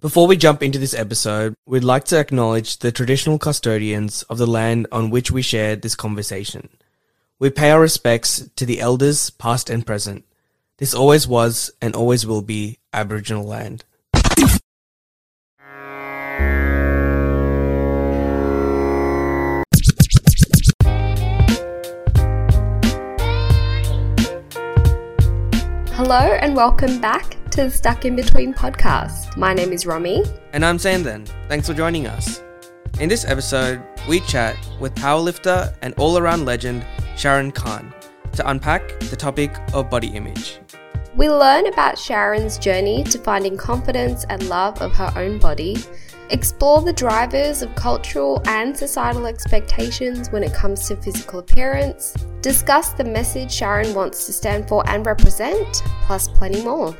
Before we jump into this episode, we'd like to acknowledge the traditional custodians of the land on which we share this conversation. We pay our respects to the elders, past and present. This always was and always will be Aboriginal land. Hello and welcome back to the Stuck in Between podcast. My name is Romy. And I'm Sandan. Thanks for joining us. In this episode, we chat with powerlifter and all around legend Sharon Khan to unpack the topic of body image. We learn about Sharon's journey to finding confidence and love of her own body, explore the drivers of cultural and societal expectations when it comes to physical appearance, discuss the message Sharon wants to stand for and represent, plus plenty more.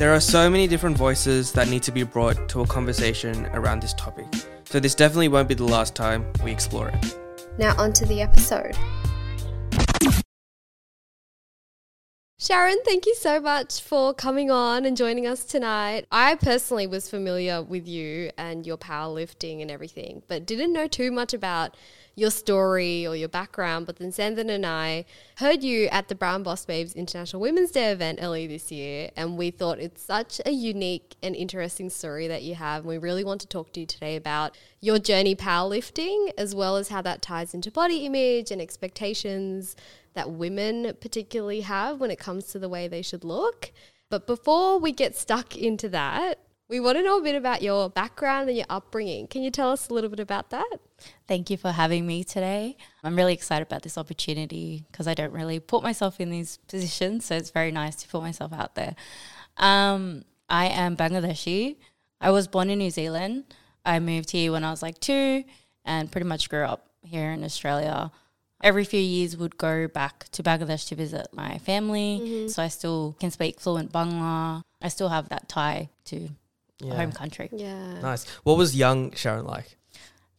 There are so many different voices that need to be brought to a conversation around this topic, so this definitely won't be the last time we explore it. Now, on to the episode. Sharon, thank you so much for coming on and joining us tonight. I personally was familiar with you and your powerlifting and everything, but didn't know too much about your story or your background. But then Sandan and I heard you at the Brown Boss Babes International Women's Day event earlier this year, and we thought it's such a unique and interesting story that you have. And we really want to talk to you today about your journey powerlifting, as well as how that ties into body image and expectations that women particularly have when it comes to the way they should look. But before we get stuck into that, we want to know a bit about your background and your upbringing. Can you tell us a little bit about that? Thank you for having me today. I'm really excited about this opportunity because I don't really put myself in these positions, so it's very nice to put myself out there. Um, I am Bangladeshi. I was born in New Zealand. I moved here when I was like two and pretty much grew up here in Australia every few years would go back to Bangladesh to visit my family. Mm-hmm. So I still can speak fluent Bangla. I still have that tie to yeah. home country. Yeah. Nice. What was young Sharon like?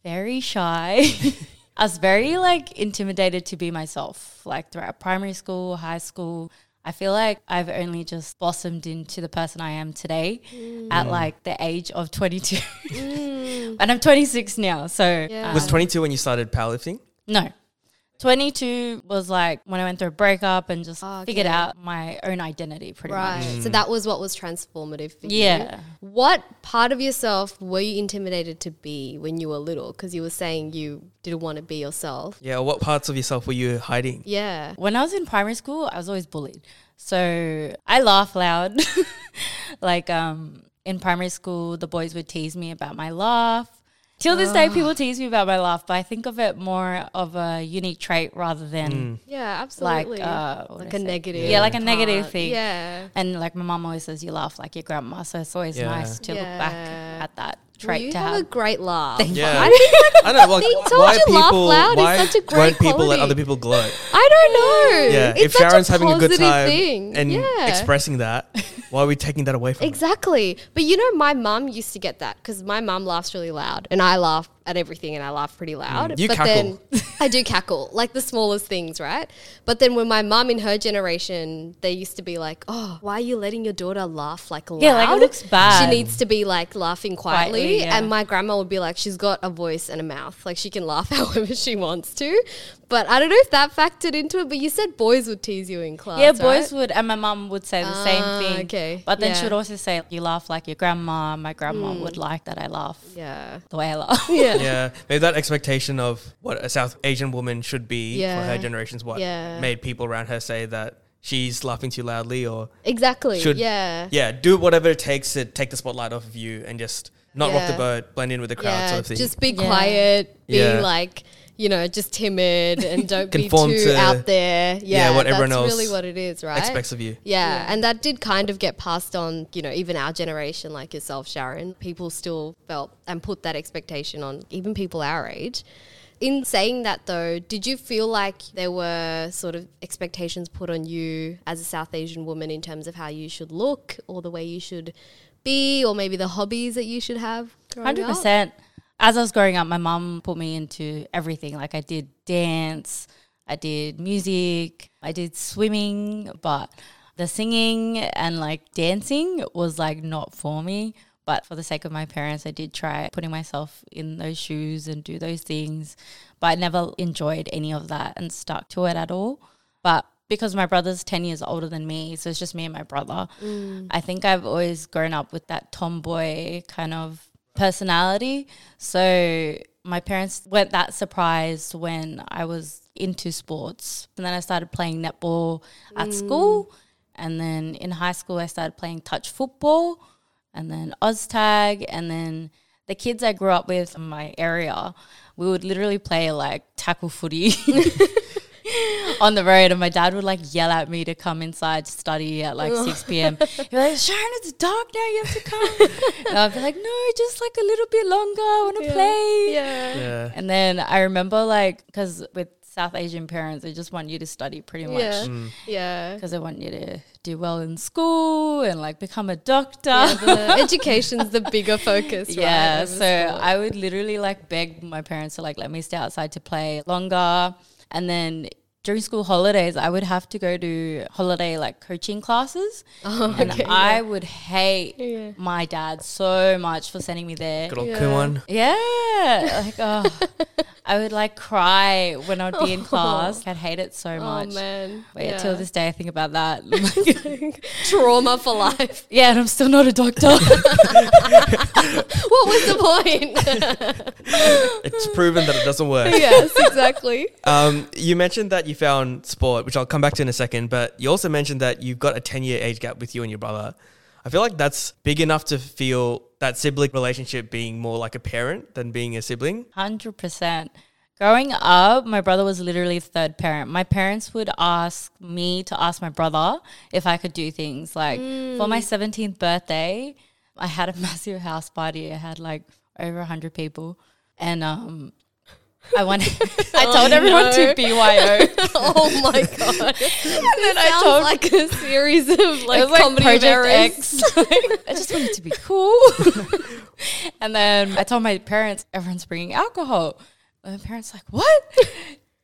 Very shy. I was very like intimidated to be myself. Like throughout primary school, high school, I feel like I've only just blossomed into the person I am today mm. at like the age of 22. Mm. and I'm 26 now. So yeah. was 22 when you started powerlifting? No. 22 was like when I went through a breakup and just okay. figured out my own identity pretty right. much. Mm. So that was what was transformative for yeah. you. Yeah. What part of yourself were you intimidated to be when you were little? Because you were saying you didn't want to be yourself. Yeah. What parts of yourself were you hiding? Yeah. When I was in primary school, I was always bullied. So I laugh loud. like um, in primary school, the boys would tease me about my laugh. Till this day, people tease me about my laugh, but I think of it more of a unique trait rather than mm. yeah, absolutely, like uh, like a negative, yeah, like a negative thing. Yeah, and like my mom always says, you laugh like your grandma, so it's always yeah. nice to yeah. look back at that trait well, you to have, have. a great laugh. Thank yeah. I think like I know, like, being told why you people, laugh loud why is such a great won't people quality. let other people gloat? I don't know. Yeah, it's if Sharon's a having a good time thing. and yeah. expressing that, why are we taking that away from Exactly. But you know, my mum used to get that because my mum laughs really loud and I laugh at everything and I laugh pretty loud. Mm. You but cackle. then I do cackle, like the smallest things, right? But then when my mum in her generation, they used to be like, "Oh, why are you letting your daughter laugh like loud? Yeah, like it looks bad. She needs to be like laughing quietly." Quietly, yeah. And my grandma would be like, "She's got a voice and a mouth. Like she can laugh however she wants to." But I don't know if that factored into it. But you said boys would tease you in class. Yeah, boys right? would, and my mum would say the Ah, same thing. okay. But then Yeah. she would also say, "You laugh like your grandma." My grandma would like that I laugh Yeah. the way I laugh. Yeah. yeah, maybe that expectation of what a South Asian woman should be for her generation's what Yeah. made people around her say that she's laughing too loudly or Exactly. Should- yeah. yeah, do whatever it takes to take the spotlight off of you and just not rock the boat, blend in with the crowd yeah, sort of thing. just be quiet, Yeah. quiet, be Yeah. like, you know, just timid and don't be too to- out there. Yeah, what everyone that's else really what it is, right? expects of you. yeah. and that did kind of get passed on, you know, even our generation, like yourself, Sharon. People still felt and put that expectation on even people our age. In saying that, though, did you feel like there were sort of expectations put on you as a South Asian woman in terms of how you should look or the way you should be, or maybe the hobbies that you should have? Hundred percent. As I was growing up, my mum put me into everything. Like I did dance, I did music, I did swimming, but the singing and like dancing was like not for me. But for the sake of my parents, I did try putting myself in those shoes and do those things. But I never enjoyed any of that and stuck to it at all. But because my brother's 10 years older than me, so it's just me and my brother, mm. I think I've always grown up with that tomboy kind of personality. So my parents weren't that surprised when I was into sports. And then I started playing netball at mm. school. And then in high school, I started playing touch football and then Oztag. And then the kids I grew up with in my area, we would literally play like tackle footy. on the road and my dad would like yell at me to come inside to study at like 6 p.m. He'd be like, Sharon, it's dark now, you have to come. and I'd be like, no, just like a little bit longer. I want to play. Yeah. Yeah. And then I remember like, because with South Asian parents, they just want you to study pretty much. Yeah. Mm. Yeah. Because they want you to do well in school and like become a doctor. Yeah, the education's the bigger focus, right? Yeah, over so sport. I would literally like beg my parents to like let me stay outside to play longer. And then during school holidays, I would have to go to holiday like coaching classes. Oh, And okay, I yeah. would hate Yeah. my dad so much for sending me there. Good old Yeah. Kumon. Yeah, like oh, I would like cry when I'd be in class. I'd hate it so Oh much. man. But yeah, yeah. till this day, I think about that. trauma for life. yeah, and I'm still not a doctor. What was the point? It's proven that it doesn't work. yes, exactly. Um, you mentioned that you found sport, which I'll come back to in a second, but you also mentioned that you've got a 10 year age gap with you and your brother. I feel like that's big enough to feel that sibling relationship being more like a parent than being a sibling. Hundred percent. Growing up, my brother was literally third parent. My parents would ask me to ask my brother if I could do things. Like for my seventeenth birthday, I had a massive house party. I had like over hundred people, and um, I wanted. I oh, told everyone no. to BYO. Oh my god. and then I told like a series of like, like comedy Project of errors. X. I just wanted to be cool. and then I told my parents, everyone's bringing alcohol. And my parents like, what?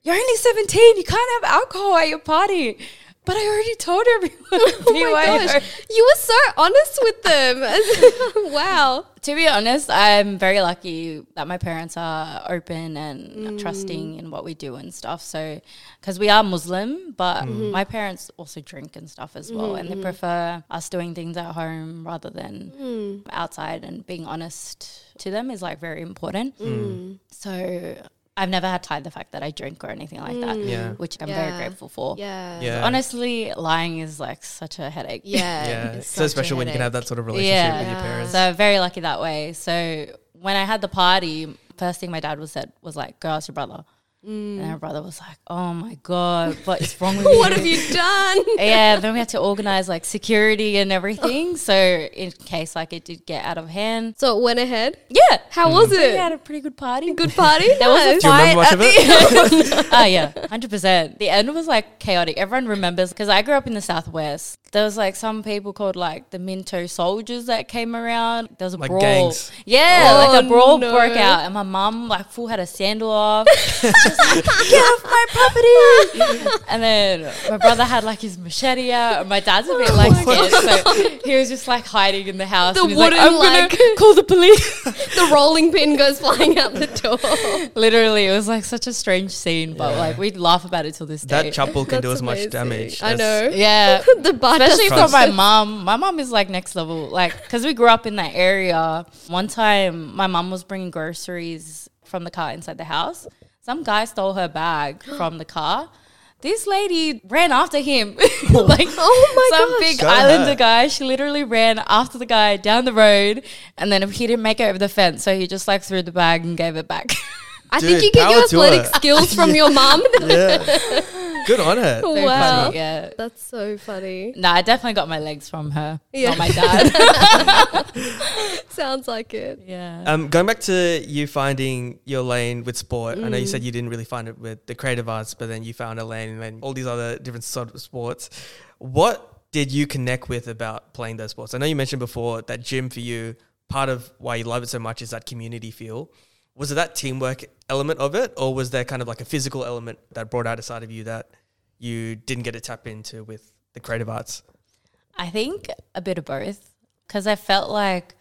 You're only 17. You can't have alcohol at your party. But I already told everyone. Oh my gosh. You were so honest with them. wow. To be honest, I'm very lucky that my parents are open and trusting mm. in what we do and stuff. So, because we are Muslim, but mm-hmm. my parents also drink and stuff as well, and they mm-hmm. prefer us doing things at home rather than mm. outside. And being honest to them is like very important. Mm. So, I've never had to hide the fact that I drink or anything like that, Yeah. which I'm Yeah. very grateful for. Yeah. Yeah. Honestly, lying is like such a headache. Yeah. yeah. it's It's so special when you can have that sort of relationship Yeah. with your Yeah. parents. So very lucky that way. So when I had the party, first thing my dad was said was like, "Go ask your brother." And my mm. brother was like, "Oh my god, what is wrong with you?" What have you done? yeah, then we had to organize like security and everything, so in case like it did get out of hand. So it went ahead. Yeah, How mm. was it? we had a pretty good party. Good party. There was a Nice. Do you remember much of at it? the oh yeah, hundred percent. The end was like chaotic. Everyone remembers because I grew up in the southwest. There was like some people called like the Minto soldiers that came around. There was a Like brawl. gangs. Yeah, Oh, like a oh, brawl no. broke out, and my mum like full had a sandal off. She was like, Get off my property! and then my brother had like his machete out. And my dad's a bit like oh scared, so he was just like hiding in the house. The and he's like, wooden, I'm gonna like- call the police. the rolling pin goes flying out the door. Literally, it was like such a strange scene, but Yeah. like we laugh about it till this day. That chappal can do That's as much damage. I know. yeah, the bar especially does for my mom. My mom is like next level. Like, because we grew up in that area. One time, my mom was bringing groceries from the car inside the house. Some guy stole her bag from the car. This lady ran after him, like Oh my some gosh. big Go islander ahead. guy. She literally ran after the guy down the road, and then he didn't make it over the fence, so he just like threw the bag and gave it back. I Dude, think you get your athletic her. skills from your mum. Yeah. Good on her. Very wow. funny, yeah. That's so funny. No, I definitely got my legs from her, Yeah. not my dad. Sounds like it. yeah. Um, going back to you finding your lane with sport, I know you said you didn't really find it with the creative arts, but then you found a lane and then all these other different sort of sports. What did you connect with about playing those sports? I know you mentioned before that gym for you, part of why you love it so much is that community feel. Was it that teamwork element of it, or was there kind of like a physical element that brought out a side of you that you didn't get to tap into with the creative arts? I think a bit of both because I felt like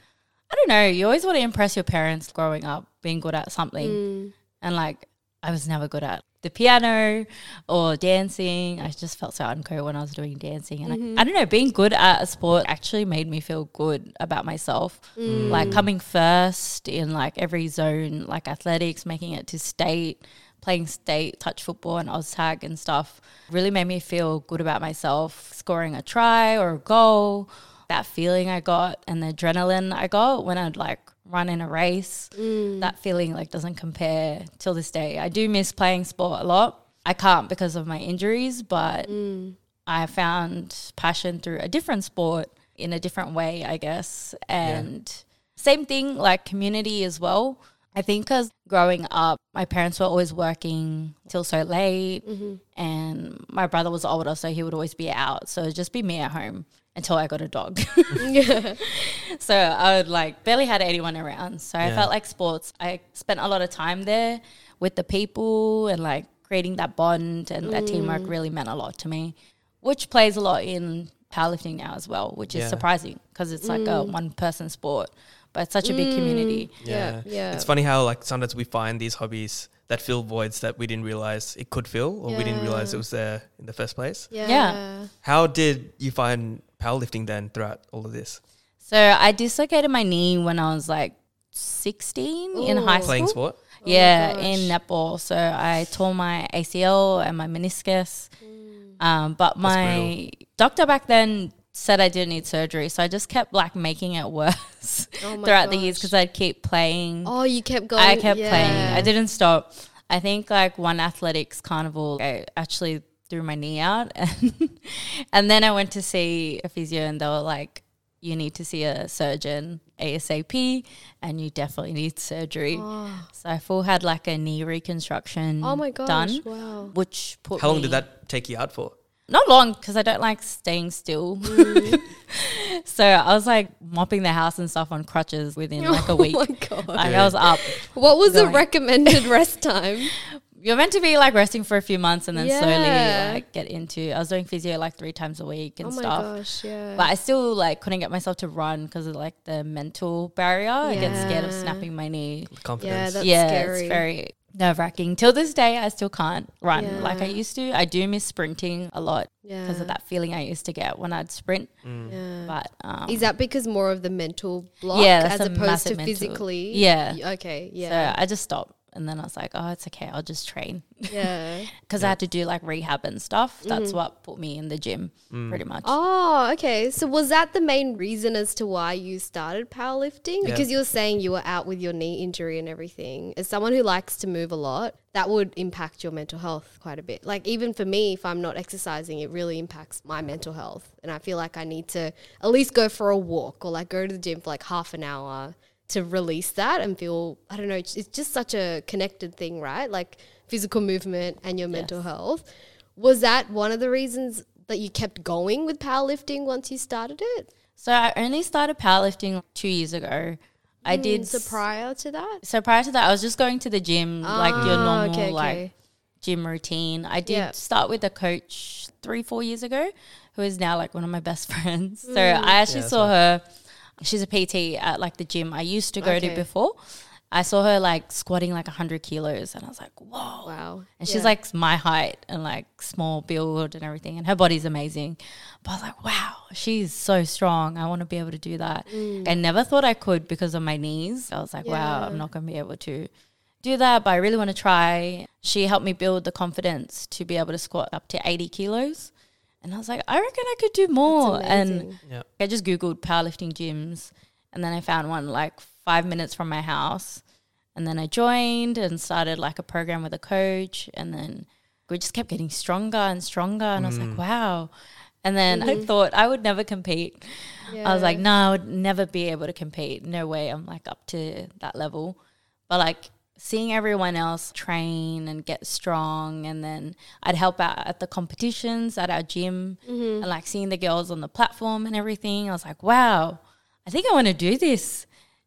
I don't know. You always want to impress your parents growing up, being good at something. Mm. And like, I was never good at the piano or dancing. I just felt so uncool when I was doing dancing. And Mm-hmm. I, I don't know, being good at a sport actually made me feel good about myself. Mm. Like coming first in like every zone, like athletics, making it to state, playing state touch football and OzTag and stuff really made me feel good about myself. Scoring a try or a goal, that feeling I got and the adrenaline I got when I'd like run in a race, mm. that feeling like doesn't compare till this day. I do miss playing sport a lot. I can't because of my injuries, but mm. I found passion through a different sport in a different way, I guess. And same thing, like community as well. I think because growing up, my parents were always working till so late, mm-hmm. and my brother was older, so he would always be out. So it'd just be me at home until I got a dog. Yeah. So I would like barely had anyone around. So I Yeah. felt like sports. I spent a lot of time there with the people and like creating that bond and that teamwork Mm. really meant a lot to me, which plays a lot in powerlifting now as well, which is Yeah. surprising because it's like Mm. a one person sport, but it's such a big community. Yeah, yeah. It's funny how like sometimes we find these hobbies that fill voids that we didn't realize it could fill or we didn't realize it was there in the first place. Yeah. Yeah. How did you find powerlifting then throughout all of this? So I dislocated my knee when I was like 16 in high Ooh. school. Playing sport? yeah, gosh. in netball. So I tore my ACL and my meniscus. Mm. Um, but my doctor back then said I didn't need surgery, so I just kept like making it worse Oh my throughout the years because I'd keep playing. Oh, you kept going. I kept yeah. playing. I didn't stop. I think like one athletics carnival, I actually threw my knee out, and and then I went to see a physio, and they were like, "You need to see a surgeon ASAP, and you definitely need surgery." So I full had like a knee reconstruction. Oh my gosh. done, Wow. which put How long did that take you out for? Not long because I don't like staying still. Mm. so I was like mopping the house and stuff on crutches within like a week. Oh my god. Like I was up. What was the recommended rest time? You're meant to be like resting for a few months and then Yeah. slowly like get into. I was doing physio like three times a week and oh my stuff. gosh, yeah. But I still like couldn't get myself to run because of like the mental barrier. I get scared of snapping my knee. The confidence. that's yeah, scary. it's very nerve wracking. Till this day, I still can't run like I used to. I do miss sprinting a lot yeah. because of that feeling I used to get when I'd sprint. Yeah. But um, Is that because more of the mental block Yeah, as opposed to mental- physically? Yeah. Okay. Yeah. So I just stopped. And then I was like, oh, it's okay. I'll just train. yeah. Because I had to do like rehab and stuff. That's mm-hmm. what put me in the gym mm. pretty much. Oh, okay. So was that the main reason as to why you started powerlifting? Yeah. Because you were saying you were out with your knee injury and everything. As someone who likes to move a lot, that would impact your mental health quite a bit. Like even for me, if I'm not exercising, it really impacts my mental health. And I feel like I need to at least go for a walk or like go to the gym for like half an hour to release that and feel I don't know, it's it's just such a connected thing, right? Like physical movement and your mental Yes. health. Was that one of the reasons that you kept going with powerlifting once you started it? So I only started powerlifting two years ago. I did. Mm, So prior to that? so prior to that, I was just going to the gym, like your Ah, normal okay, like gym routine. I did Yeah. start with a coach three, four years ago, who is now like one of my best friends. So Mm. I actually Yeah, saw her. She's a PT at like the gym I used to go Okay. to before. I saw her like squatting like hundred kilos, and I was like, whoa. Wow. And Yeah. she's like my height and like small build and everything. And her body's amazing. But I was like, wow, she's so strong. I want to be able to do that. Mm. I never thought I could because of my knees. I was like, wow, I'm not going to be able to do that. But I really want to try. She helped me build the confidence to be able to squat up to 80 kilos. And I was like, I reckon I could do more. And amazing. Yeah. I just Googled powerlifting gyms and then I found one like five minutes from my house. And then I joined and started like a program with a coach. And then we just kept getting stronger and stronger. And I was like, mm. wow. And then I mm-hmm. thought I would never compete. I was like, no, I would never be able to compete. No way. I'm like up to that level. But like seeing everyone else train and get strong, and then I'd help out at the competitions at our gym, mm-hmm. and like seeing the girls on the platform and everything, I was like, wow, I think I want to do this.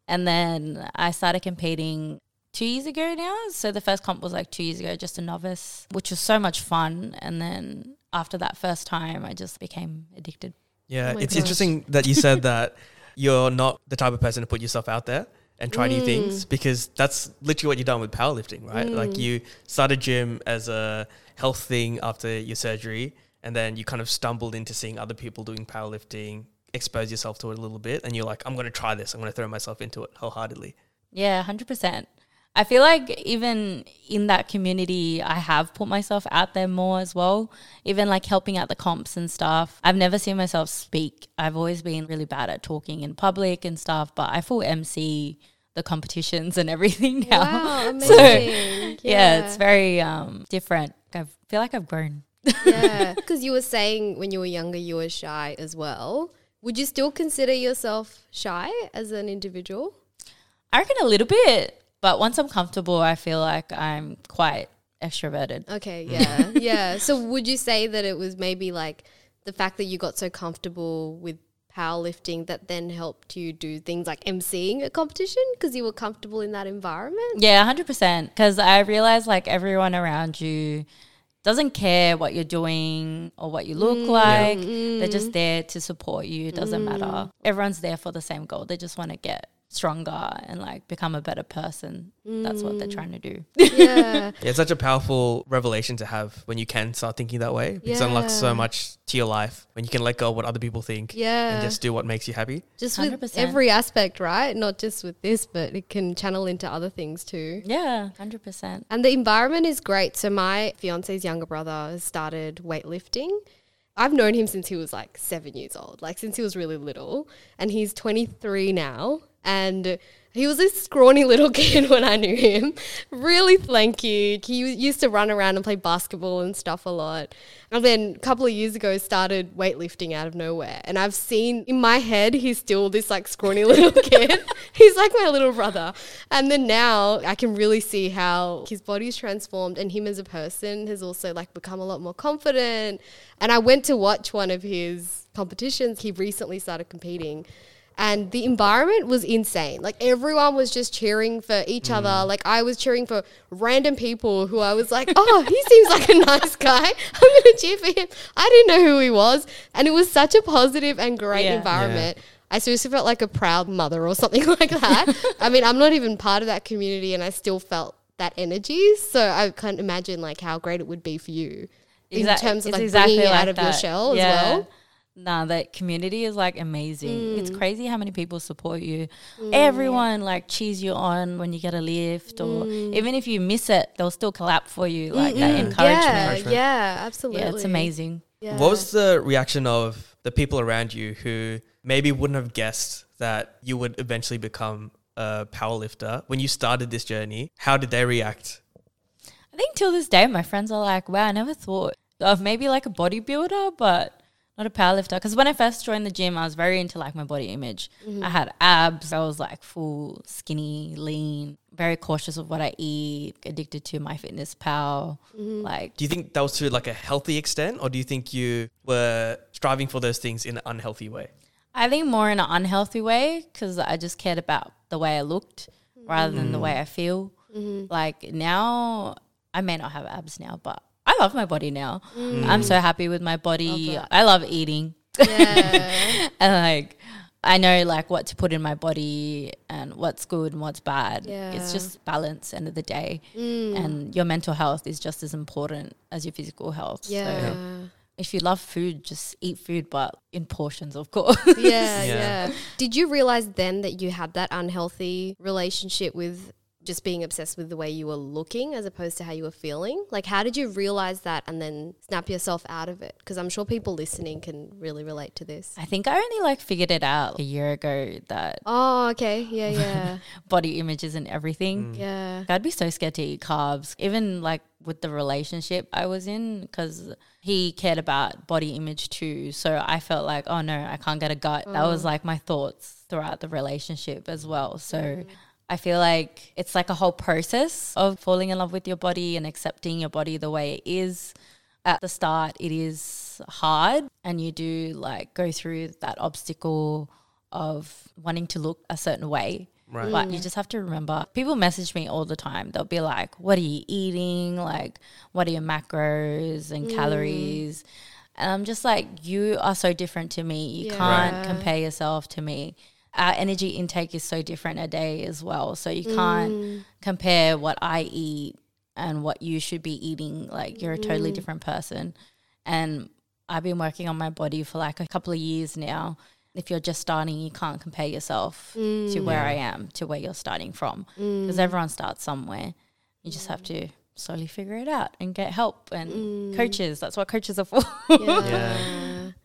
And then I started competing two years ago now. So the first comp was like two years ago, just a novice, which was so much fun. And then after that first time, I just became addicted. Yeah, Oh it's gosh. interesting that you said that you're not the type of person to put yourself out there and try new Mm. things because that's literally what you've done with powerlifting, right? Like you started gym as a health thing after your surgery, and then you kind of stumbled into seeing other people doing powerlifting, expose yourself to it a little bit, and you're like, I'm going to try this. I'm going to throw myself into it wholeheartedly. Yeah, 100%. I feel like even in that community, I have put myself out there more as well. Even like helping out the comps and stuff. I've never seen myself speak. I've always been really bad at talking in public and stuff, but I full MC the competitions and everything now. Wow, So, amazing. yeah. it's very um, different. I feel like I've grown. yeah. Because you were saying when you were younger, you were shy as well. Would you still consider yourself shy as an individual? I reckon a little bit, but once I'm comfortable, I feel like I'm quite extroverted. Okay, yeah, yeah. So would you say that it was maybe like the fact that you got so comfortable with powerlifting that then helped you do things like emceeing a competition because you were comfortable in that environment? Yeah, hundred percent. Because I realized like everyone around you doesn't care what you're doing or what you look mm. like. They're just mm. there to support you. It doesn't matter. Mm. Everyone's there for the same goal. They just want to get stronger and like become a better person. That's what they're trying to do. Yeah, mm. Yeah, it's such a powerful revelation to have when you can start thinking that way because it unlocks so much to your life when you can let go of what other people think yeah. and just do what makes you happy. just with 100%. every aspect, right? Not just with this, but it can channel into other things too. Yeah, hundred percent. And the environment is great. So my fiance's younger brother started weightlifting. I've known him since he was like seven years old, like since he was really little. And he's 23 now. And he was this scrawny little kid when I knew him, really lanky. He used to run around and play basketball and stuff a lot. And then a couple of years ago, started weightlifting out of nowhere. And I've seen in my head, he's still this like scrawny little kid. he's like my little brother. And then now I can really see how his body's transformed and him as a person has also like become a lot more confident. And I went to watch one of his competitions. He recently started competing and the environment was insane. Like everyone was just cheering for each other. Like I was cheering for random people who I was like, "Oh, he seems like a nice guy. I'm going to cheer for him." I didn't know who he was, and it was such a positive and great Yeah. environment. I seriously felt like a proud mother or something like that. I mean, I'm not even part of that community, and I still felt that energy. So I can't imagine like how great it would be for you in terms of like bringing it out of your shell Yeah. as well. Nah, that community is like amazing. Mm. It's crazy how many people support you. Everyone like cheers you on when you get a lift, or Mm. even if you miss it, they'll still clap for you. Like that encouragement. Yeah, Encouragement. yeah, absolutely. Yeah, it's amazing. Yeah. What was the reaction of the people around you who maybe wouldn't have guessed that you would eventually become a powerlifter when you started this journey? How did they react? I think till this day, my friends are like, "Wow, I never thought of maybe like a bodybuilder, but not a powerlifter." Because when I first joined the gym, I was very into like my body image. Mm-hmm. I had abs. I was like full skinny, lean, very cautious of what I eat, addicted to MyFitnessPal. Mm-hmm. Like Do you think that was to like a healthy extent, or do you think you were striving for those things in an unhealthy way? I think more in an unhealthy way because I just cared about the way I looked rather than the mm. way I feel. Mm-hmm. Like now, I may not have abs now, but I love my body now. Mm. I'm so happy with my body. I love eating. Yeah. and like I know like what to put in my body and what's good and what's bad. Yeah. It's just balance end of the day. Mm. And your mental health is just as important as your physical health. Yeah. So if you love food, just eat food but in portions of course. yeah, Yeah. yeah. Did you realize then that you had that unhealthy relationship with just being obsessed with the way you were looking as opposed to how you were feeling? Like, how did you realize that and then snap yourself out of it? Because I'm sure people listening can really relate to this. I think I only like figured it out a year ago that Oh, okay. Yeah, yeah. body image isn't everything. Mm. yeah. I'd be so scared to eat carbs, even like with the relationship I was in, because he cared about body image too. So I felt like, oh no, I can't get a gut. That was mm. like my thoughts throughout the relationship as well. So I feel like it's like a whole process of falling in love with your body and accepting your body the way it is. At the start, it is hard, and you do like go through that obstacle of wanting to look a certain way. Right. But you just have to remember people message me all the time. They'll be like, What are you eating? Like, what are your macros and mm. calories? And I'm just like, You are so different to me. You Yeah. can't Right. compare yourself to me. Our energy intake is so different a day as well. So you mm. can't compare what I eat and what you should be eating. Like you're a totally mm. different person. And I've been working on my body for like a couple of years now. If you're just starting, you can't compare yourself to mm. where I am, to where you're starting from. Because everyone starts somewhere. You just have to slowly figure it out and get help and coaches. That's what coaches are for. Yeah.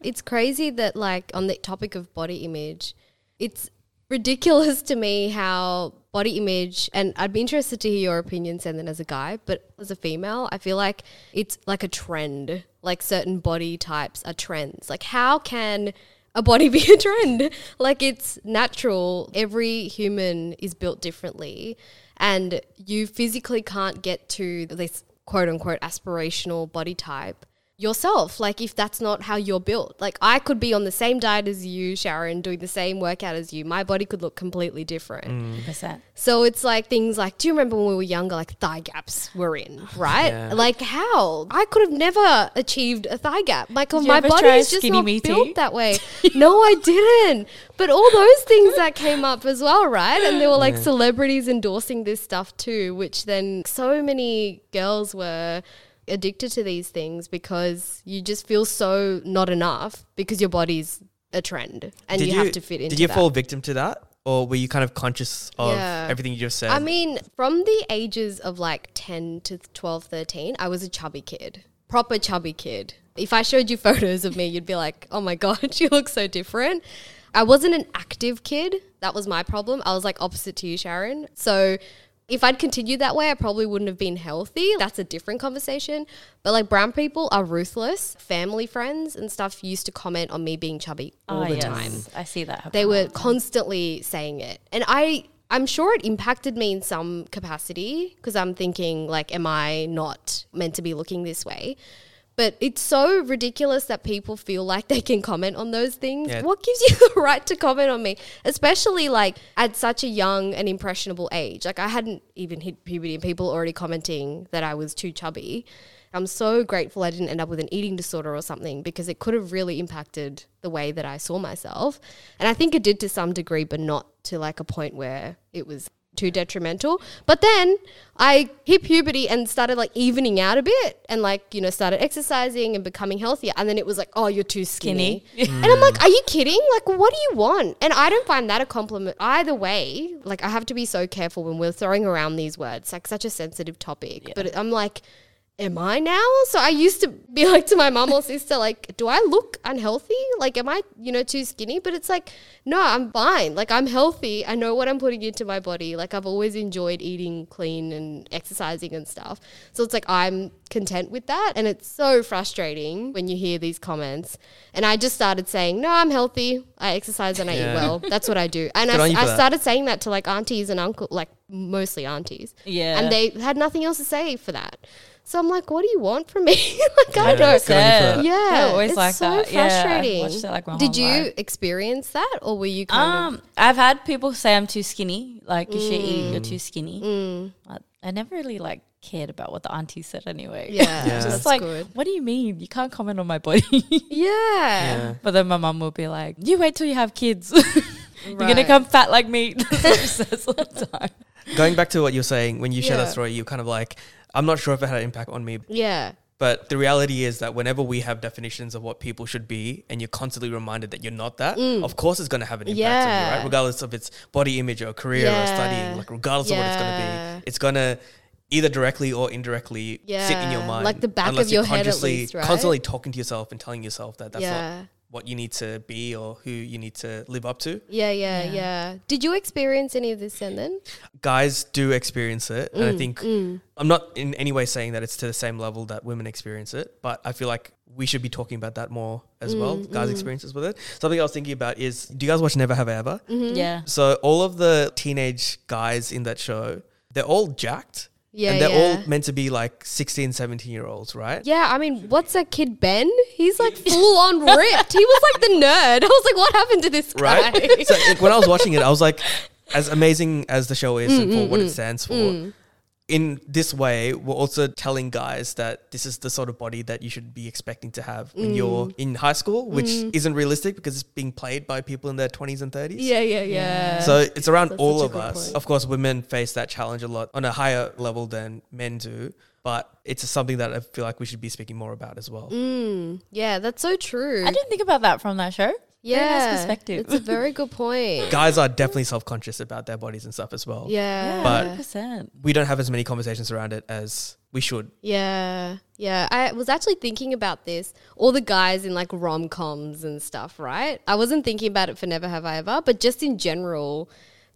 It's crazy that, like, on the topic of body image, it's ridiculous to me how body image, and I'd be interested to hear your opinions and then as a guy, but as a female, I feel like it's like a trend. Like, certain body types are trends. Like, how can a body be a trend? Like, it's natural. Every human is built differently, and you physically can't get to this quote unquote aspirational body type yourself. Like, if that's not how you're built, like, I could be on the same diet as you, Sharon, doing the same workout as you. My body could look completely different. Percent. So it's like things like, do you remember when we were younger, like thigh gaps were in, right? Yeah. Like how? I could have never achieved a thigh gap. Like my body is just skinny not me built that way. no, I didn't. But all those things that came up as well, right? And there were like celebrities endorsing this stuff too, which then so many girls were addicted to these things because you just feel so not enough because your body's a trend and you, have to fit in. Did you that. fall victim to that? Or were you kind of conscious of Yeah. everything you just said? I mean, from the ages of like 10 to 12, 13, I was a chubby kid, proper chubby kid. If I showed you photos of me, you'd be like, oh my God, she looks so different. I wasn't an active kid. That was my problem. I was like opposite to you, Sharon. So if I'd continued that way, I probably wouldn't have been healthy. That's a different conversation. But like brown people are ruthless. Family friends and stuff used to comment on me being chubby ah, all Oh, the yes. time I see that. they were constantly saying it and i i'm sure it impacted me in some capacity because i'm thinking like am i not meant to be looking this way but it's so ridiculous that people feel like they can comment on those things. Yeah. What gives you the right to comment on me? Especially like at such a young and impressionable age. Like I hadn't even hit puberty and people already commenting that I was too chubby. I'm so grateful I didn't end up with an eating disorder or something because it could have really impacted the way that I saw myself. And I think it did to some degree, but not to like a point where it was too detrimental. But then I hit puberty and started like evening out a bit and like, you know, started exercising and becoming healthier. And then it was like, oh, you're too skinny. Skinny. And mm. I'm like, are you kidding? Like, what do you want? And I don't find that a compliment either way. Like, I have to be so careful when we're throwing around these words, like such a sensitive topic. But I'm like, am I now? So I used to be like to my mum or sister, like, do I look unhealthy? Like, am I, you know, too skinny? But it's like, no, I'm fine. Like, I'm healthy. I know what I'm putting into my body. Like, I've always enjoyed eating clean and exercising and stuff. So it's like, I'm content with that. And it's so frustrating when you hear these comments. And I just started saying, no, I'm healthy. I exercise and I Yeah. eat well. That's what I do. And Good I, I that. started saying that to like aunties and uncle, like mostly aunties. Yeah. And they had nothing else to say for that. So I'm like, what do you want from me? like, I don't. good on you for Yeah. that. Yeah, always it's like so that. Yeah, frustrating. watched it like my Did you life. experience that, or were you kind Um, I've had people say I'm too skinny. Like you should eat. You're Mm. too skinny. But I never really like cared about what the auntie said anyway. Yeah, Yeah. It's that's just like, good. what do you mean? You can't comment on my body. Yeah, Yeah. but then my mum will be like, you wait till you have kids. You're gonna come fat like me. That's what she says all the time. Going back to what you're saying, when you share that story, you're kind of like, I'm not sure if it had an impact on me. yeah, But the reality is that whenever we have definitions of what people should be and you're constantly reminded that you're not that, of course it's going to have an impact on you, Mm. Right? Regardless of its body image or career or studying, like regardless of what it's going to be, it's going to either directly or indirectly sit in your mind. Like the back of your head at least, right? Constantly talking to yourself and telling yourself that that's yeah, not what you need to be or who you need to live up to. yeah, yeah, Yeah. yeah. Did you experience any of this, and then? guys do experience it and Mm, i think i'm not in any way saying that it's to the same level that women experience it but i feel like we should be talking about that more as well Mm, guys experiences with it something i was thinking about is do you guys watch never have I ever Mm-hmm. Yeah. so all of the teenage guys in that show they're all jacked Yeah, and they're yeah. all meant to be like 16 17 year olds right Yeah, I mean, what's that kid Ben? He's like full on ripped. He was like the nerd. I was like, what happened to this guy? right? so like, when I was watching it, I was like, as amazing as the show is and for what Mm, it stands for, in this way, we're also telling guys that this is the sort of body that you should be expecting to have when Mm. you're in high school, which isn't realistic because it's being played by people in their 20s and 30s. Yeah, yeah, yeah. So it's around That's all of us. point. Of course, women face that challenge a lot on a higher level than men do, but it's something that I feel like we should be speaking more about as well. Mm, yeah, that's so true. I didn't think about that from that show. Yeah, Very nice perspective. It's a very good point. Guys are definitely self conscious about their bodies and stuff as well. Yeah, But- percent. We don't have as many conversations around it as we should. Yeah, yeah. I was actually thinking about this. All the guys in like rom coms and stuff, right? I wasn't thinking about it for Never Have I Ever, but just in general,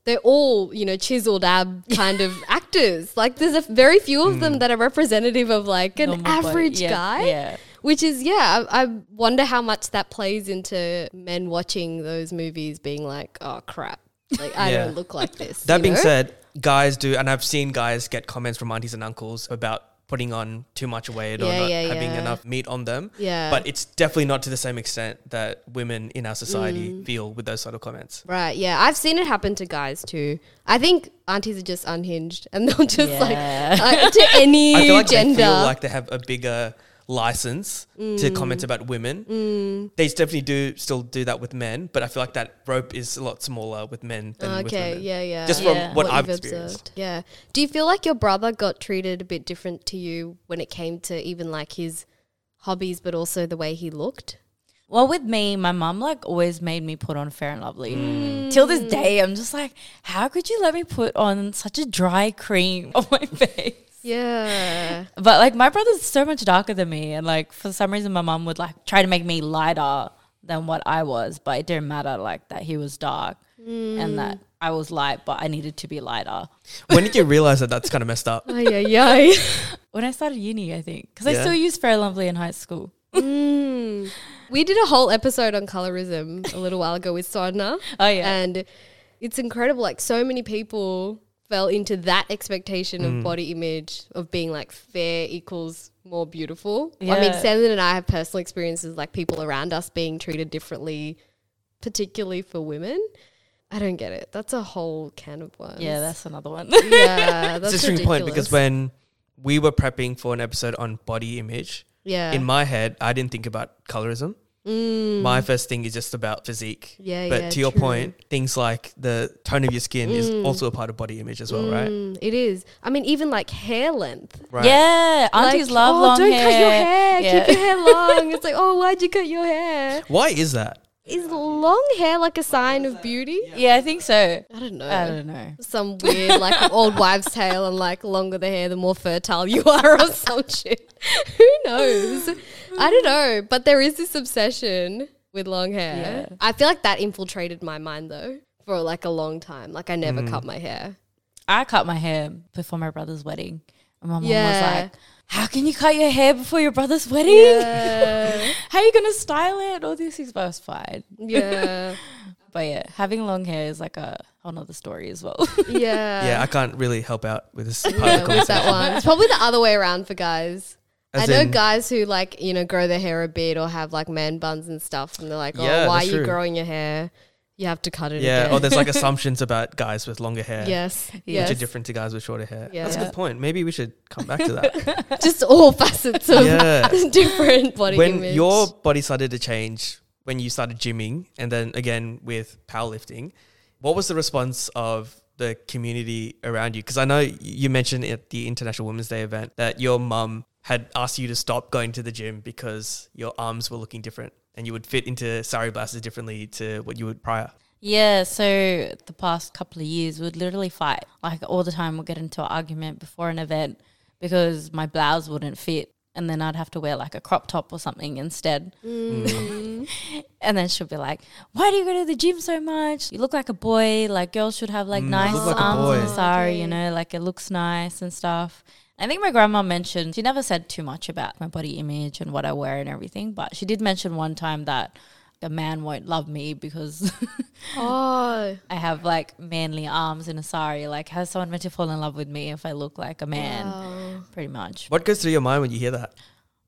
they're all you know chiseled ab kind of actors. Like there's a very few of them hmm. that are representative of like an Normal average Yeah, guy. Yeah. Which is, yeah, I, I wonder how much that plays into men watching those movies being like, oh crap, like I Yeah. don't look like this. That being know? said, guys do, and I've seen guys get comments from aunties and uncles about putting on too much weight or not yeah, having yeah. enough meat on them. Yeah. But it's definitely not to the same extent that women in our Mm. society feel with those sort of comments. Right, yeah. I've seen it happen to guys too. I think aunties are just unhinged and they'll just Yeah. like uh, to any I feel like gender. they feel like they have a bigger license Mm. to comment about women. They definitely do still do that with men, but I feel like that rope is a lot smaller with men than with okay, women. yeah, yeah. Just from Yeah. what, What I've you've experienced. Yeah. Do you feel like your brother got treated a bit different to you when it came to even like his hobbies, but also the way he looked? Well, with me, my mum like always made me put on Fair and Lovely. Mm. Till this day, I'm just like, how could you let me put on such a dry cream on my face? Yeah. But like my brother's so much darker than me, and like for some reason, my mom would like try to make me lighter than what I was, but it didn't matter like that he was dark and that I was light, but I needed to be lighter. when did you realize that that's kind of messed up? Ay, yeah, ay. When I started uni, I think, because I still used Fair Lovely in high school. Mm. We did a whole episode on colorism a little while ago with Sodna. Oh yeah, And it's incredible. Like so many people fell into that expectation Mm. of body image of being like fair equals more beautiful. I mean, Yeah. Sandlin and I have personal experiences like people around us being treated differently, particularly for women. I don't get it. That's a whole can of worms. yeah, that's another one. yeah, It's that's an interesting point because ridiculous. when we were prepping for an episode on body image, yeah, in my head, I didn't think about colorism. Mm. My first thing is just about physique. yeah, But yeah, to your true. point, things like the tone of your skin is Mm. also a part of body image as well, right? Mm, It is. I mean, even like hair length. Right. Yeah, aunties Like, love oh, long don't hair. cut your hair. Yeah. Keep your hair long. it's like, oh, why'd you cut your hair? Why is that? Is long hair like a sign of beauty? Yeah, I think so. I don't know. I don't know. Some weird like old wives' tale and like longer the hair, the more fertile you are, or some shit. Who knows? I don't know. But there is this obsession with long hair. Yeah. I feel like that infiltrated my mind though for like a long time. Like I never mm. cut my hair. I cut my hair before my brother's wedding. And my mom was Yeah. like, How can you cut your hair before your brother's wedding? Yeah. How are you gonna style it? All these things, but I was fine. yeah. But yeah, having long hair is like a whole nother story as well. Yeah. yeah, I can't really help out with this part of the Yeah, with conversation. that one. It's probably the other way around for guys. As I know guys who like, you know, grow their hair a bit or have like man buns and stuff and they're like, Oh, Yeah, why are you true. growing your hair? You have to cut it Yeah, again. or there's like assumptions about guys with longer hair, yes. which Yes. are different to guys with shorter hair. Yeah. That's a good point. Maybe we should come back to that. Just all facets of yeah. different body when image. your body started to change when you started gymming and then again with powerlifting, what was the response of the community around you? Because I know you mentioned at the International Women's Day event that your mum had asked you to stop going to the gym because your arms were looking different and you would fit into sari blouses differently to what you would prior. yeah, so the past couple of years we'd literally fight. Like all the time we'll get into an argument before an event because my blouse wouldn't fit. And then I'd have to wear like a crop top or something instead. Mm. And then she'll be like, Why do you go to the gym so much? You look like a boy. Like, girls should have like Mm, nice like arms in boy. the sari, Okay. you know, like it looks nice and stuff. I think my grandma mentioned, she never said too much about my body image and what I wear and everything, but she did mention one time that a man won't love me because oh, I have like manly arms and a sari. Like, how's someone meant to fall in love with me if I look like a man? wow. Pretty much. What goes through your mind when you hear that?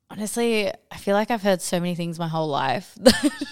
Honestly, I feel like I've heard so many things my whole life.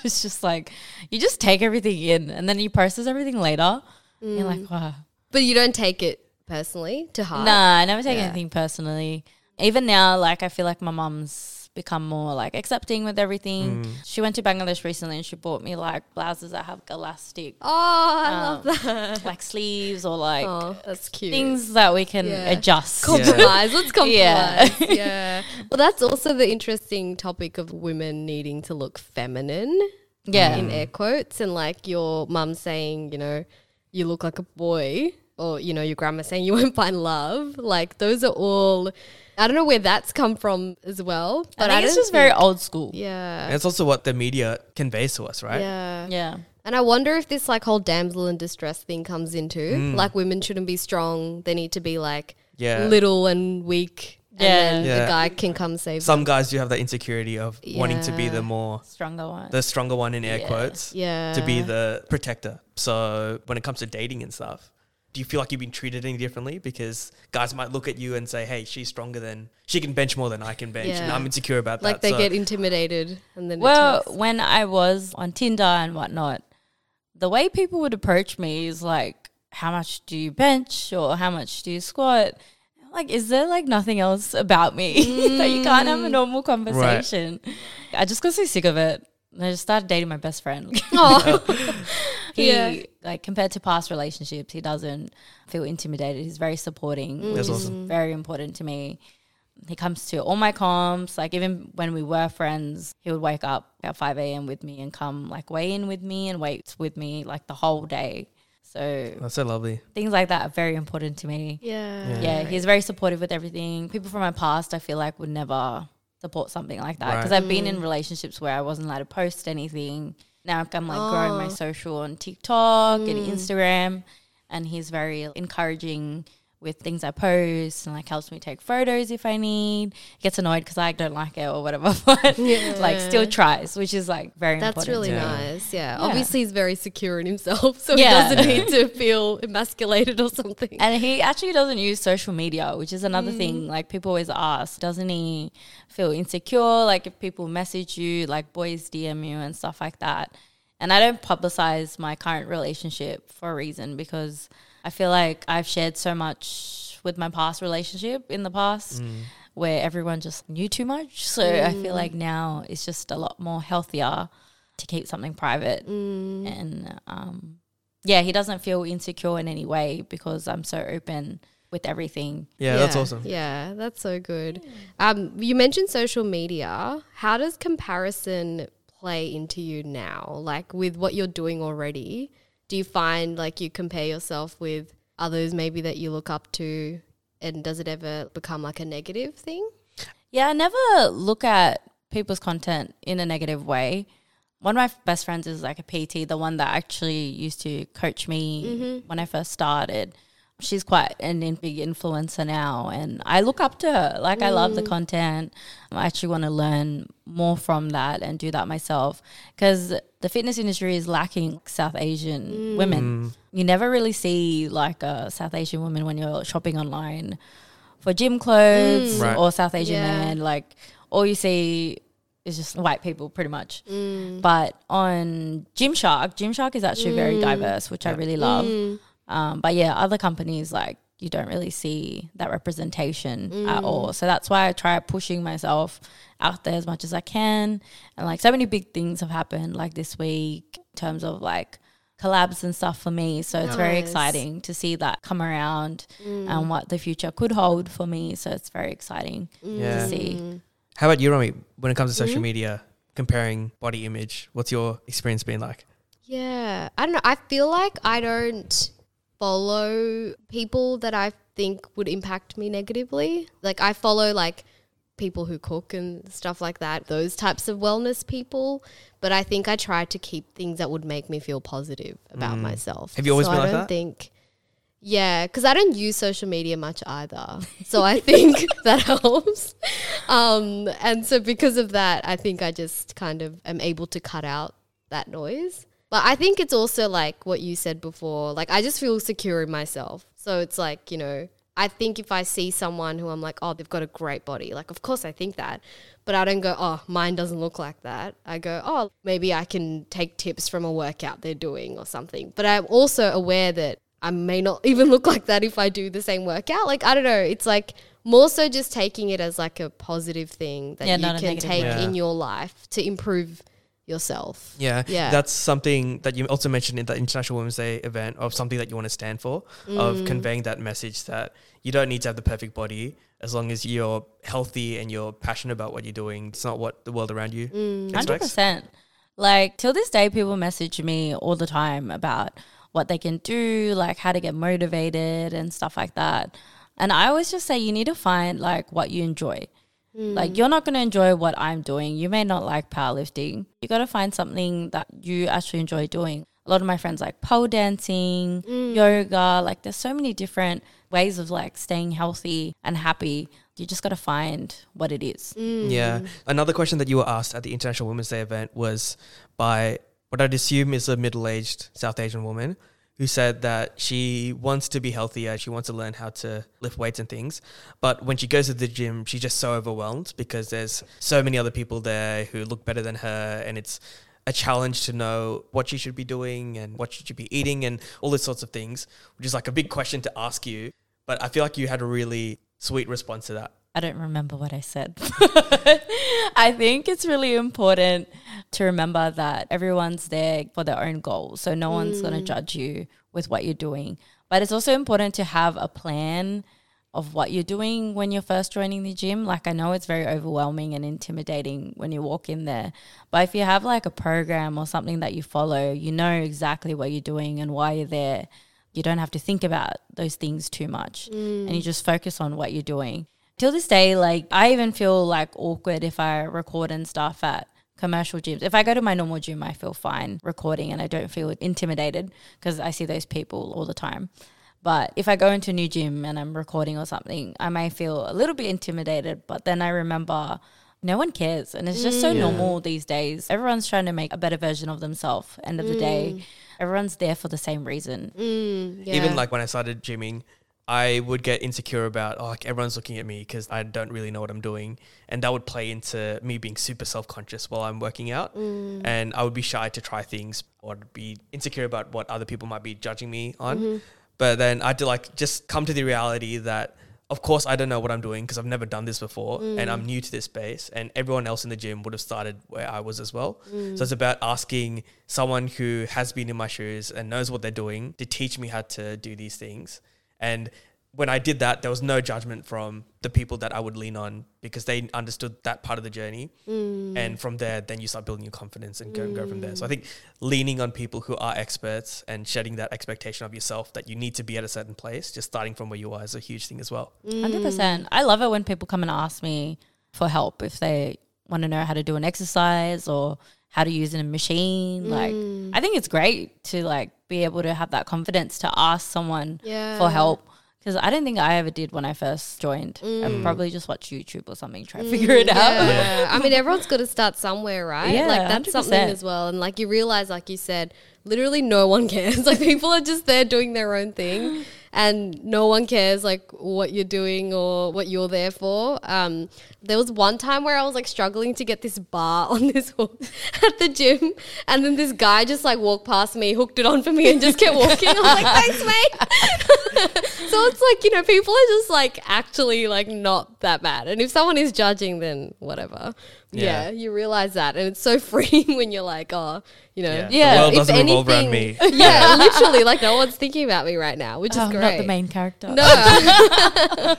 it's just like you just take everything in and then you process everything later. You're mm. like, wow. But you don't take it personally to heart? Nah, I never take Yeah. anything personally. Even now, like I feel like my mum's become more like accepting with everything. Mm. She went to Bangladesh recently and she bought me like blouses that have elastic Oh, I Um, love that. like sleeves or like oh, that's cute. things that we can Yeah. adjust. compromise. Let's compromise. Yeah. Yeah. Well, that's also the interesting topic of women needing to look feminine Yeah. in air quotes, and like your mum saying, you know, you look like a boy, or you know, your grandma saying you won't find love. Like those are all. I don't know where that's come from as well, but I think it's don't just very old school. Yeah. And it's also what the media conveys to us, right? Yeah. Yeah. And I wonder if this like whole damsel in distress thing comes into Mm. like women shouldn't be strong; they need to be like Yeah. little and weak, and Yeah. then Yeah. the guy can come save Some guys do have that insecurity of wanting to be the more, Stronger one. the stronger one in air Yeah. quotes. Yeah. to be the protector. So when it comes to dating and stuff, do you feel like you've been treated any differently? Because guys might look at you and say, "Hey, she's stronger than she can bench more than I can bench," and I'm insecure about like that. Like they so- get intimidated and then well, it when I was on Tinder and whatnot, the way people would approach me is like, how much do you bench or how much do you squat? Like, is there like nothing else about me that you can't have a mm. normal conversation? I just got so sick of it. And I just started dating my best friend. he, Yeah. like, compared to past relationships, he doesn't feel intimidated. He's very supporting, mm. which That's is awesome. very important to me. He comes to all my comps. Like even when we were friends, he would wake up at five a.m. with me and come like weigh in with me and wait with me like the whole day. So That's so lovely. things like that are very important to me. yeah. Yeah, he's very supportive with everything. People from my past, I feel like, would never support something like that because Right. I've been in mm. relationships where I wasn't allowed to post anything. Now I'm like oh. growing my Oh. social on TikTok and mm. Instagram, and he's very encouraging with things I post and like helps me take photos if I need. Gets annoyed because I don't like it or whatever, but like still tries, which is like very important. That's important. really Yeah. nice. Yeah. Yeah. Obviously, he's very secure in himself, so Yeah. he doesn't need to feel emasculated or something. And he actually doesn't use social media, which is another Mm. thing. Like people always ask, doesn't he feel insecure? Like if people message you, like boys DM you and stuff like that. And I don't publicize my current relationship for a reason because I feel like I've shared so much with my past relationship in the past where everyone just knew too much. So I feel like now it's just a lot more healthier to keep something private. And um, yeah, he doesn't feel insecure in any way because I'm so open with everything. Yeah, that's awesome. Yeah, that's so good. Um, you mentioned social media. How does comparison play into you now? Like with what you're doing already, do you find like you compare yourself with others maybe that you look up to? And does it ever become like a negative thing? Yeah, I never look at people's content in a negative way. One of my best friends is like a PT, the one that actually used to coach me mm-hmm. when I first started. She's quite an in- big influencer now, and I look up to her. Like, I love the mm. content. I actually want to learn more from that and do that myself because the fitness industry is lacking South Asian mm. women. Mm. You never really see like a South Asian woman when you're shopping online for gym clothes mm. Right. or South Asian Yeah. men. Like all you see is just white people pretty much. But on Gymshark, Gymshark is actually very diverse, which I really love. Um, but yeah, other companies like you don't really see that representation at all. So that's why I try pushing myself out there as much as I can. And like so many big things have happened like this week in terms of like collabs and stuff for me. So it's very exciting to see that come around mm. and what the future could hold for me. So it's very exciting Yeah. to see. How about you, Romy? When it comes to social mm-hmm. media, comparing body image, what's your experience been like? Yeah. I don't know. I feel like I don't follow people that I think would impact me negatively. Like I follow like people who cook and stuff like that, those types of wellness people. But I think I try to keep things that would make me feel positive about myself. Mm. Have you always so been I like don't that? think yeah, because I don't use social media much either. So I think that helps. Um, and so because of that, I think I just kind of am able to cut out that noise. But I think it's also like what you said before. Like I just feel secure in myself. So it's like, you know, I think if I see someone who I'm like, oh, they've got a great body, like of course I think that. But I don't go, oh, mine doesn't look like that. I go, oh, maybe I can take tips from a workout they're doing or something. But I'm also aware that I may not even look like that if I do the same workout. Like I don't know. It's like more so just taking it as like a positive thing that Yeah, you can take Yeah. in your life to improve yourself. Yeah, Yeah. That's something that you also mentioned in the International Women's Day event of something that you want to stand for, Mm. of conveying that message that you don't need to have the perfect body as long as you're healthy and you're passionate about what you're doing. It's not what the world around you Mm. Hundred expects. percent. Like till this day, people message me all the time about what they can do, like how to get motivated and stuff like that. And I always just say you need to find like what you enjoy. Like mm. you're not going to enjoy what I'm doing. You may not like powerlifting. You got to find something that you actually enjoy doing. A lot of my friends like pole dancing, mm. yoga. Like there's so many different ways of like staying healthy and happy. You just got to find what it is. Mm. Yeah. Another question that you were asked at the International Women's Day event was by what I'd assume is a middle aged South Asian woman who said that she wants to be healthier, she wants to learn how to lift weights and things. But when she goes to the gym, she's just so overwhelmed because there's so many other people there who look better than her and it's a challenge to know what she should be doing and what she should be eating and all these sorts of things, which is like a big question to ask you. But I feel like you had a really sweet response to that. I don't remember what I said. I think it's really important to remember that everyone's there for their own goals. So no one's going to mm. judge you with what you're doing. But it's also important to have a plan of what you're doing when you're first joining the gym. Like I know it's very overwhelming and intimidating when you walk in there. But if you have like a program or something that you follow, you know exactly what you're doing and why you're there. You don't have to think about those things too much and you mm. just focus on what you're doing till this day, like I even feel like awkward if I record and stuff at commercial gyms. If I go to my normal gym, I feel fine recording and I don't feel intimidated because I see those people all the time. But if I go into a new gym and I'm recording or something, I may feel a little bit intimidated. But then I remember no one cares. And it's just so normal these days. Everyone's trying to make a better version of themselves. End of the day, everyone's there for the same reason. Mm, yeah. Even like when I started gymming, I would get insecure about, oh, like everyone's looking at me because I don't really know what I'm doing. And that would play into me being super self conscious while I'm working out. Mm. And I would be shy to try things or be insecure about what other people might be judging me on. Mm-hmm. But then I had to like just come to the reality that, of course, I don't know what I'm doing because I've never done this before mm. and I'm new to this space. And everyone else in the gym would have started where I was as well. Mm. So it's about asking someone who has been in my shoes and knows what they're doing to teach me how to do these things. And when I did that, there was no judgment from the people that I would lean on because they understood that part of the journey. Mm. And from there, then you start building your confidence and go and go from there. So I mm. think leaning on people who are experts and shedding that expectation of yourself that you need to be at a certain place, just starting from where you are, is a huge thing as well. Hundred percent. I love it when people come and ask me for help if they want to know how to do an exercise or how to use a machine. Like, mm. I think it's great to like be able to have that confidence to ask someone Yeah. for help. Because I don't think I ever did when I first joined. I mm. probably just watched YouTube or something, try to mm, figure it out. Yeah. I mean, everyone's got to start somewhere, right? Yeah, like that's something 100%. as well. And like you realize, like you said, literally no one cares. like people are just there doing their own thing, and no one cares like what you're doing or what you're there for. Um, there was one time where I was like struggling to get this bar on this hook at the gym, and then this guy just like walked past me, hooked it on for me, and just kept walking. I was like, "Thanks, mate." so it's like you know, people are just like actually like not that bad, and if someone is judging, then whatever. Yeah, Yeah. you realize that, and it's so freeing when you're like, oh, you know, Yeah. Yeah. The world if doesn't revolve around anything- me. yeah, literally, like no one's thinking about me right now, which is Oh, great. not the main character. No,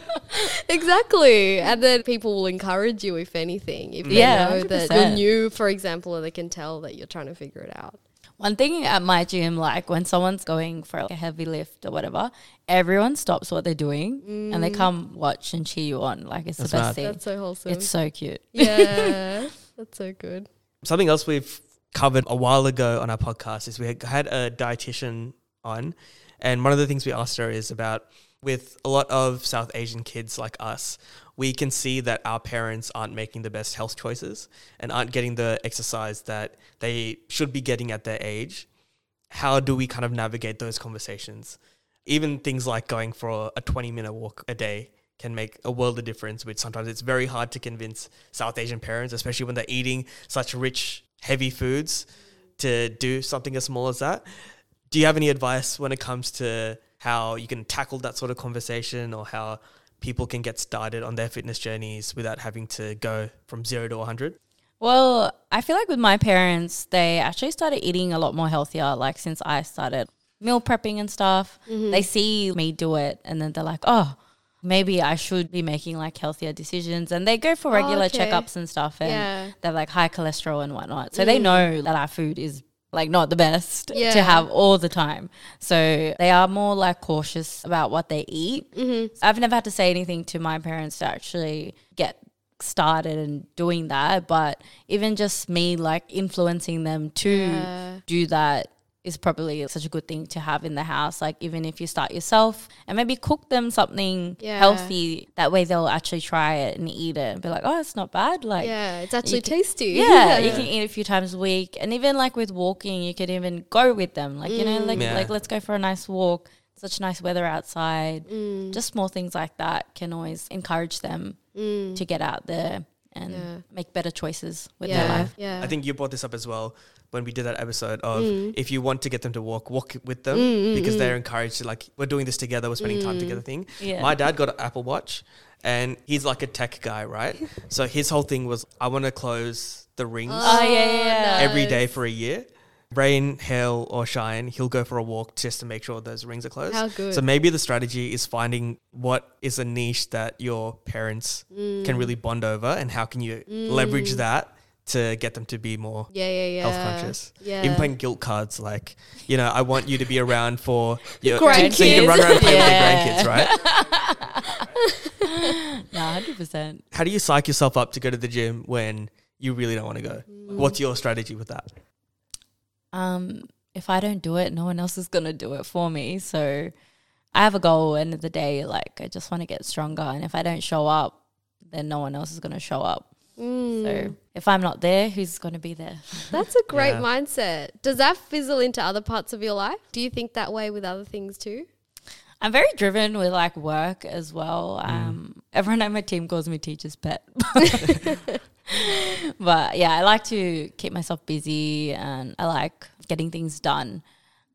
exactly. And then people will encourage you if anything, if they Yeah, know that 100%. you're new, for example, or they can tell that you're trying to figure it out. One thing at my gym, like when someone's going for like a heavy lift or whatever, everyone stops what they're doing and they mm. come watch and cheer you on. Like it's That's the best mad. thing. That's so wholesome. It's so cute. yeah, that's so good. Something else we've covered a while ago on our podcast is we had- had a dietitian on, and one of the things we asked her is about with a lot of South Asian kids like us, we can see that our parents aren't making the best health choices and aren't getting the exercise that they should be getting at their age. How do we kind of navigate those conversations? Even things like going for a 20 minute walk a day can make a world of difference, which sometimes it's very hard to convince South Asian parents, especially when they're eating such rich, heavy foods, to do something as small as that. Do you have any advice when it comes to how you can tackle that sort of conversation or how people can get started on their fitness journeys without having to go from zero to 100? Well, I feel like with my parents, they actually started eating a lot more healthier, like since I started meal prepping and stuff. Mm-hmm. They see me do it and then they're like, oh, maybe I should be making like healthier decisions. And they go for regular Oh, okay. checkups and stuff and Yeah. Mm. they have like high cholesterol and whatnot. So they know that our food is like not the best Yeah. to have all the time. So they are more like cautious about what they eat. Mm-hmm. I've never had to say anything to my parents to actually get started and doing that, but even just me like influencing them to Yeah. do that is probably such a good thing to have in the house. Like even if you start yourself and maybe cook them something Yeah. healthy, that way they'll actually try it and eat it and be like, oh, it's not bad. Like Yeah, it's actually can- tasty. yeah, you can eat a few times a week, and even like with walking, you could even go with them. Like you know, like Yeah. like let's go for a nice walk. Such nice weather outside. Mm. Just small things like that can always encourage them to get out there and Yeah. make better choices with yeah. their life. Yeah. I think you brought this up as well when we did that episode of Mm. if you want to get them to walk, walk with them mm, mm, because mm. they're encouraged to like we're doing this together, we're spending time together thing. Yeah. My dad got an Apple Watch and he's like a tech guy, right? so his whole thing was I want to close the rings Oh, yeah, yeah, yeah. Oh, every day for a year. Rain, hail, or shine, he'll go for a walk just to make sure those rings are closed. How good. So maybe the strategy is finding what is a niche that your parents Mm. can really bond over, and how can you leverage that to get them to be more Yeah, yeah, yeah. health conscious. Yeah. Even playing guilt cards, like you know, I want you to be around for your Grandkids. so you can run around and play Yeah. with your grandkids, right? Yeah, hundred percent. How do you psych yourself up to go to the gym when you really don't want to go? What's your strategy with that? Um, if I don't do it, no one else is gonna do it for me. So I have a goal. End of the day, like I just want to get stronger, and if I don't show up, then no one else is gonna show up. Mm. So if I'm not there, who's gonna be there? That's a great Yeah. mindset. Does that fizzle into other parts of your life? Do you think that way with other things too? I'm very driven with like work as well. Um, everyone on my team calls me teacher's pet. but yeah, I like to keep myself busy and I like getting things done.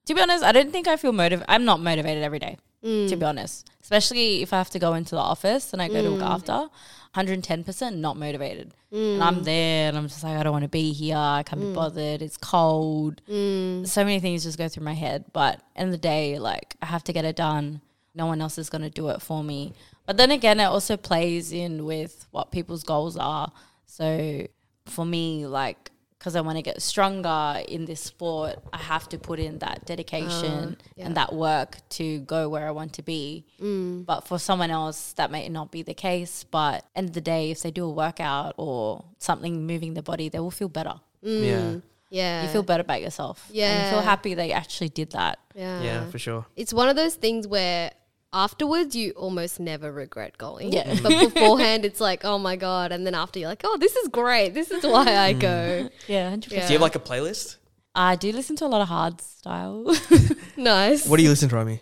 To be honest, I don't think I feel motivated. I'm not motivated every day, to be honest. Especially if I have to go into the office and I go to look after. 110% not motivated. And I'm mm. there and I'm just like, I don't want to be here. I can't be mm. bothered. It's cold. Mm. So many things just go through my head. But in the day, like, I have to get it done. No one else is going to do it for me. But then again, it also plays in with what people's goals are. So for me, like, because I want to get stronger in this sport, I have to put in that dedication uh, yeah. and that work to go where I want to be. Mm. But for someone else, that may not be the case. But end of the day, if they do a workout or something moving their body, they will feel better. Mm. Yeah, Yeah. You feel better about yourself. Yeah. And you feel happy they actually did that. yeah. yeah, for sure. It's one of those things where afterwards you almost never regret going. Yeah. But beforehand it's like, oh my God. And then after you're like, oh, this is great. This is why I mm. go. Yeah, 100%. Yeah. Do you have like a playlist? I do listen to a lot of hard style. nice. What do you listen to, Romy?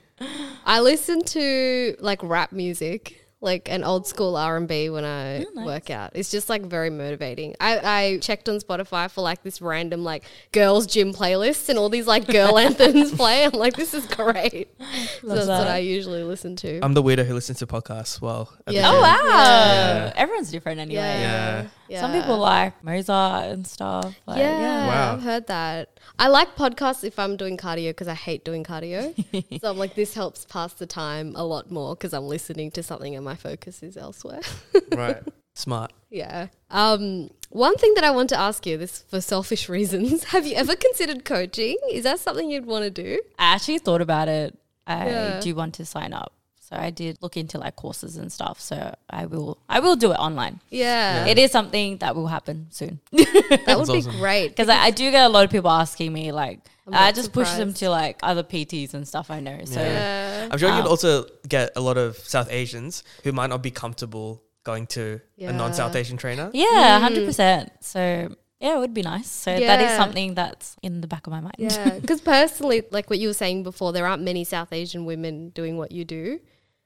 I listen to like rap music. Like an old school R and B when I Oh, nice. work out. It's just like very motivating. I, I checked on Spotify for like this random like girls gym playlist and all these like girl anthems play. I'm like, this is great. so that's what. I usually listen to. I'm the weirdo who listens to podcasts. Well, Yeah. oh, gym. wow. Yeah. Everyone's different anyway. Yeah. Yeah. Some people like Mozart and stuff. Like, yeah, Wow. I've heard that. I like podcasts if I'm doing cardio because I hate doing cardio. so I'm like, this helps pass the time a lot more because I'm listening to something and my focus is elsewhere. right. Smart. yeah. Um, one thing that I want to ask you, this for selfish reasons, have you ever considered coaching? Is that something you'd want to do? I actually thought about it. I Yeah. do want to sign up. So I did look into like courses and stuff. So I will I will do it online. Yeah, It is something that will happen soon. that would be awesome. great. Because I, I do get a lot of people asking me like I'm I not just push them to like other PTs and stuff I know. So Yeah. I'm sure Um, you'd also get a lot of South Asians who might not be comfortable going to a non-South Asian trainer. yeah, hundred percent. So yeah, it would be nice. So that is something that's in the back of my mind. Yeah, because personally, like what you were saying before, there aren't many South Asian women doing what you do.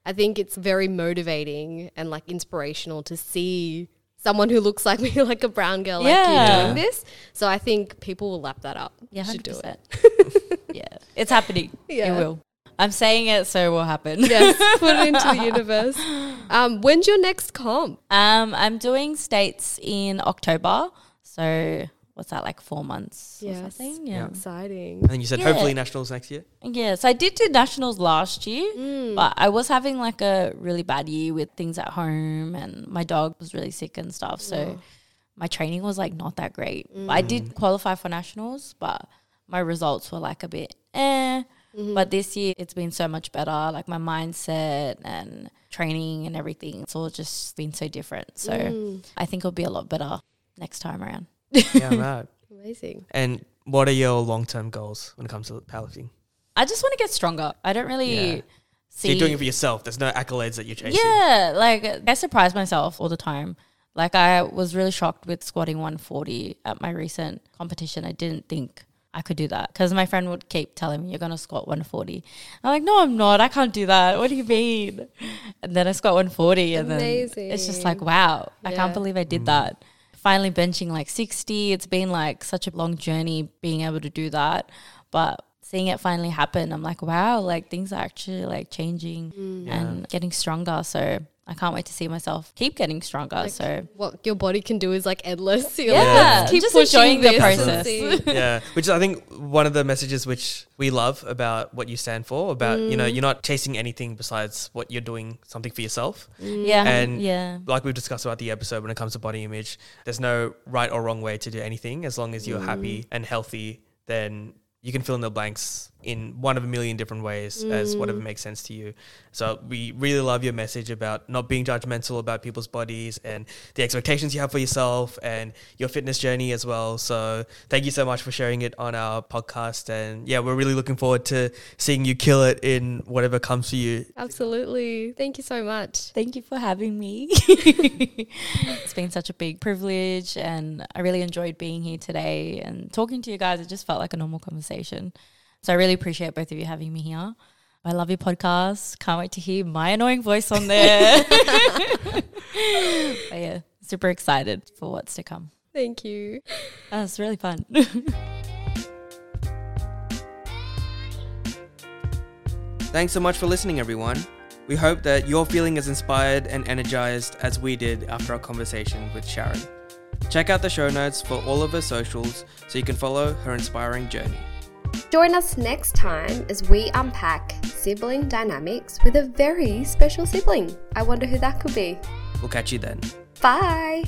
I think it's very motivating and like inspirational to see someone who looks like me, like a brown girl, like you doing this. So I think people will lap that up. Yeah, should hundred do it. Yeah, It's happening. Yeah. It will. I'm saying it, so it will happen. yes, put it into the universe. Um, when's your next comp? Um, I'm doing states in October. So what's that like four months or Yes. something? Yeah. Yeah. Exciting. And then you said Yeah. hopefully nationals next year. Yes, I did do nationals last year, Mm. but I was having like a really bad year with things at home, and my dog was really sick and stuff. So my training was like not that great. But I did qualify for nationals, but my results were like a bit eh. But this year it's been so much better. Like my mindset and training and everything, it's all just been so different. So I think it'll be a lot better next time around. Yeah, right. Amazing. And what are your long term goals when it comes to powerlifting? I just want to get stronger. I don't really Yeah. So see. you're doing it for yourself. There's no accolades that you're chasing. Yeah, like I surprise myself all the time. Like I was really shocked with squatting 140 at my recent competition. I didn't think I could do that because my friend would keep telling me you're gonna squat 140. I'm like, no, I'm not. I can't do that. What do you mean? And then I squat 140, and then it's just like, wow, I can't believe I did mm. that. Finally benching like 60. It's been like such a long journey being able to do that, but seeing it finally happen, I'm like, wow, like things are actually like changing mm. and getting stronger. So I can't wait to see myself keep getting stronger. so What your body can do is like endless. You're Yeah, like, keep just enjoying the process. yeah, which is I think one of the messages which we love about what you stand for. About you know mm. you're not chasing anything besides what you're doing something for yourself. Mm. yeah, And yeah, like we've discussed about the episode when it comes to body image, there's no right or wrong way to do anything as long as you're mm. happy and healthy. Then you can fill in the blanks in one of a million different ways as mm. whatever makes sense to you. So we really love your message about not being judgmental about people's bodies and the expectations you have for yourself and your fitness journey as well. So thank you so much for sharing it on our podcast. And yeah, we're really looking forward to seeing you kill it in whatever comes for you. Absolutely. Thank you so much. Thank you for having me. it's been such a big privilege, and I really enjoyed being here today and talking to you guys. It just felt like a normal conversation. So I really appreciate both of you having me here. I love your podcast. Can't wait to hear my annoying voice on there. but yeah, super excited for what's to come. Thank you. That was really fun. Thanks so much for listening, everyone. We hope that you're feeling as inspired and energized as we did after our conversation with Sharon. Check out the show notes for all of her socials so you can follow her inspiring journey. Join us next time as we unpack sibling dynamics with a very special sibling. I wonder who that could be. We'll catch you then. Bye!